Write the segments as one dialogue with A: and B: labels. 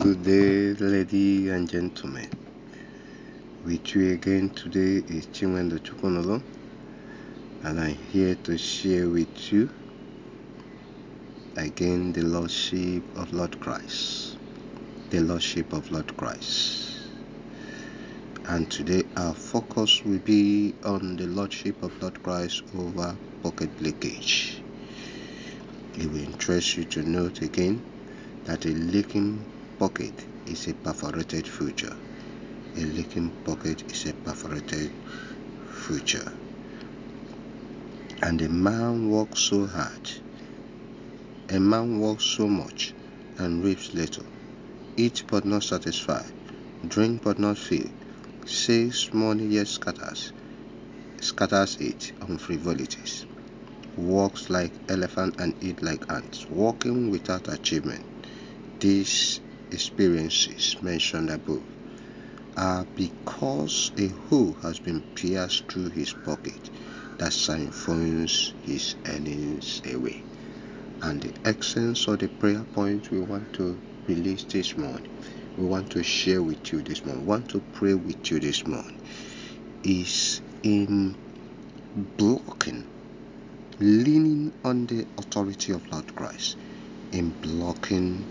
A: Good day, ladies and gentlemen. With you again today is Chinwendo Chukwunolo, and I'm here to share with you again the Lordship of Lord Christ. The Lordship of Lord Christ. And today our focus will be on the Lordship of Lord Christ over pocket leakage. It will interest you to note again that a leaking pocket is a perforated future. A leaking pocket is a perforated future. And a man works so hard, a man works so much and reaps little, eat but not satisfy, drink but not fill, saves money yet scatters, scatters it on frivolities, walks like elephant and eat like ants, walking without achievement. These experiences mentioned above are because a hole has been pierced through his pocket that siphons his earnings away. And the essence of the prayer point we want to release this morning, we want to share with you this morning, want to pray with you this morning, is in blocking, leaning on the authority of Lord Christ, in blocking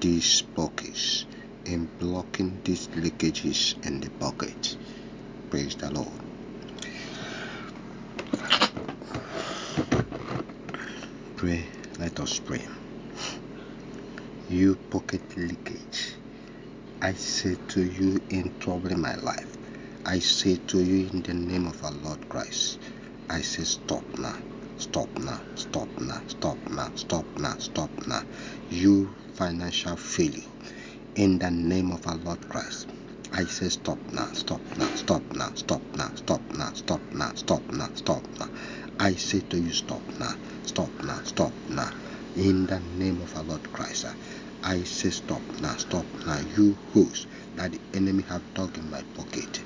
A: these pockets and blocking these leakages in the pocket. Praise the Lord. Pray, let us pray. You pocket leakage, I say to you in troubling my life, I say to you in the name of our Lord Christ, I say stop now, stop now, stop now, stop now, stop now, stop now. You financial failure in the name of our Lord Christ. I say stop now, stop now, stop now, stop now, stop now, stop now, stop now, stop now. I say to you stop now, stop now, stop now. In the name of our Lord Christ. I say stop now, stop now. You host that the enemy have dug in my pocket.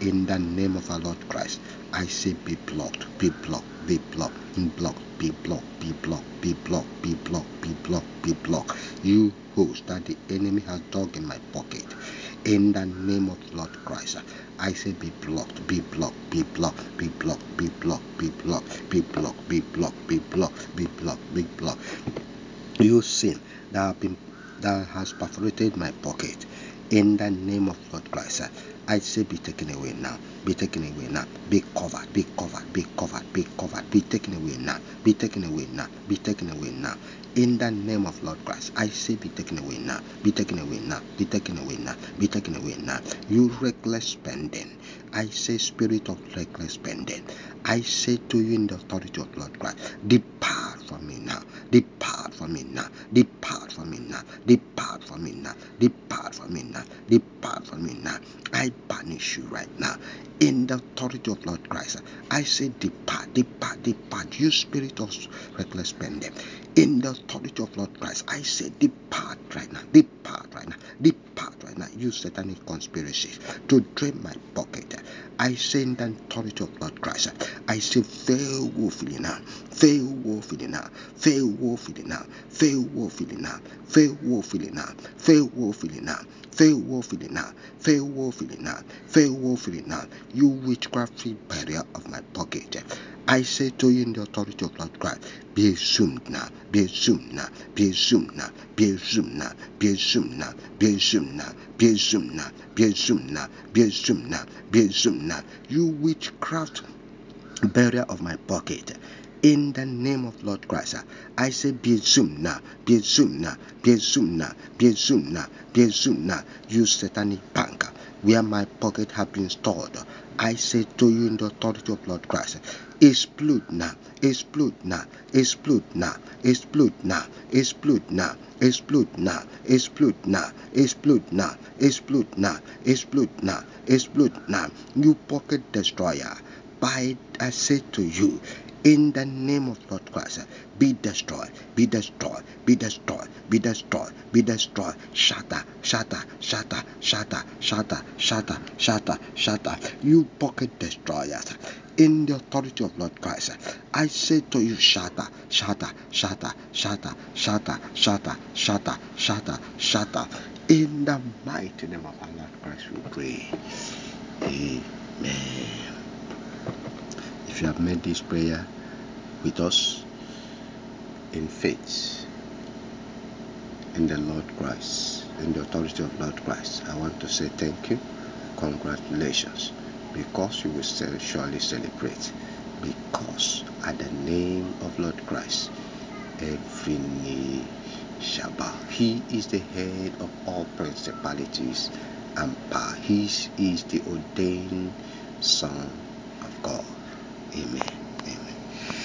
A: In the name of our Lord Christ, I say be blocked, be blocked, be blocked, be blocked, be blocked, be blocked, be blocked, be blocked, be blocked, be blocked. You host that the enemy has dug in my pocket. In the name of Lord Christ, I say be blocked, be blocked, be blocked, be blocked, be blocked, be blocked, be blocked, be blocked, be blocked, be blocked, be blocked. You sin that have been that has perforated my pocket. In the name of Lord Christ, I say be taken away now. Be taken away now. Be covered. Be covered. Be covered. Be covered. Be taken away now. Be taken away now. Be taken away now. In the name of Lord Christ, I say be taken away now. Be taken away now. Be taken away now. Be taken away now. You reckless spending. I say spirit of reckless spending. I say to you in the authority of Lord Christ, depart from me now. Depart from me now. Depart from me now. Depart from me now. Depart from me now. Depart from me now. I banish you right now. In the authority of Lord Christ, I say depart, depart, depart. You spirit of reckless spending. In the authority of Lord Christ, I say depart right now. Depart right now. Depart right now. You satanic conspiracies to drain my pocket. I say in the authority of Lord Christ, I say fail woefully now. Fail woefully now. Fail woefully now. Fail woefully now. Fail woefully now. Fail woefully now. Fail woefully now. Fail woefully now. Fail woefully now. You witchcraft barrier of my pocket. I say to you in the authority of Lord Christ, be assumed now, be assumed now, be assumed now, be assumed now, be assumed now, be assumed now, be assumed now, be assumed now, be assumed now, be assumed now. You witchcraft barrier of my pocket. In the name of Lord Christ, I say be assumed now, be assumed now, be assumed now, be assumed now, assumed now. You satanic bank where my pocket have been stored. I say to you in the authority of Lord Christ, explode now, explode now, explode now, explode now, explode now, explode now, explode now, explode now, explode now, explode now, explode now. You pocket destroyer. By I say to you, in the name of Lord Christ, be destroyed, be destroyed, be destroyed, be destroyed, be destroyed. Shatter, shatter, shatter, shatter, shatter, shatter, shatter, shatter. You pocket destroyers. in the authority of Lord Christ. I say to you, shatter, shatter, shatter, shatter, shatter, shatter, shatter, shatter, shatter. In the mighty name of our Lord Christ, we pray. Amen. If you have made this prayer with us in faith in the Lord Christ, in the authority of Lord Christ, I want to say thank you, congratulations, because you will surely celebrate. Because at the name of Lord Christ, every knee shall bow. He is the head of all principalities and power. He is the ordained Son. Amen.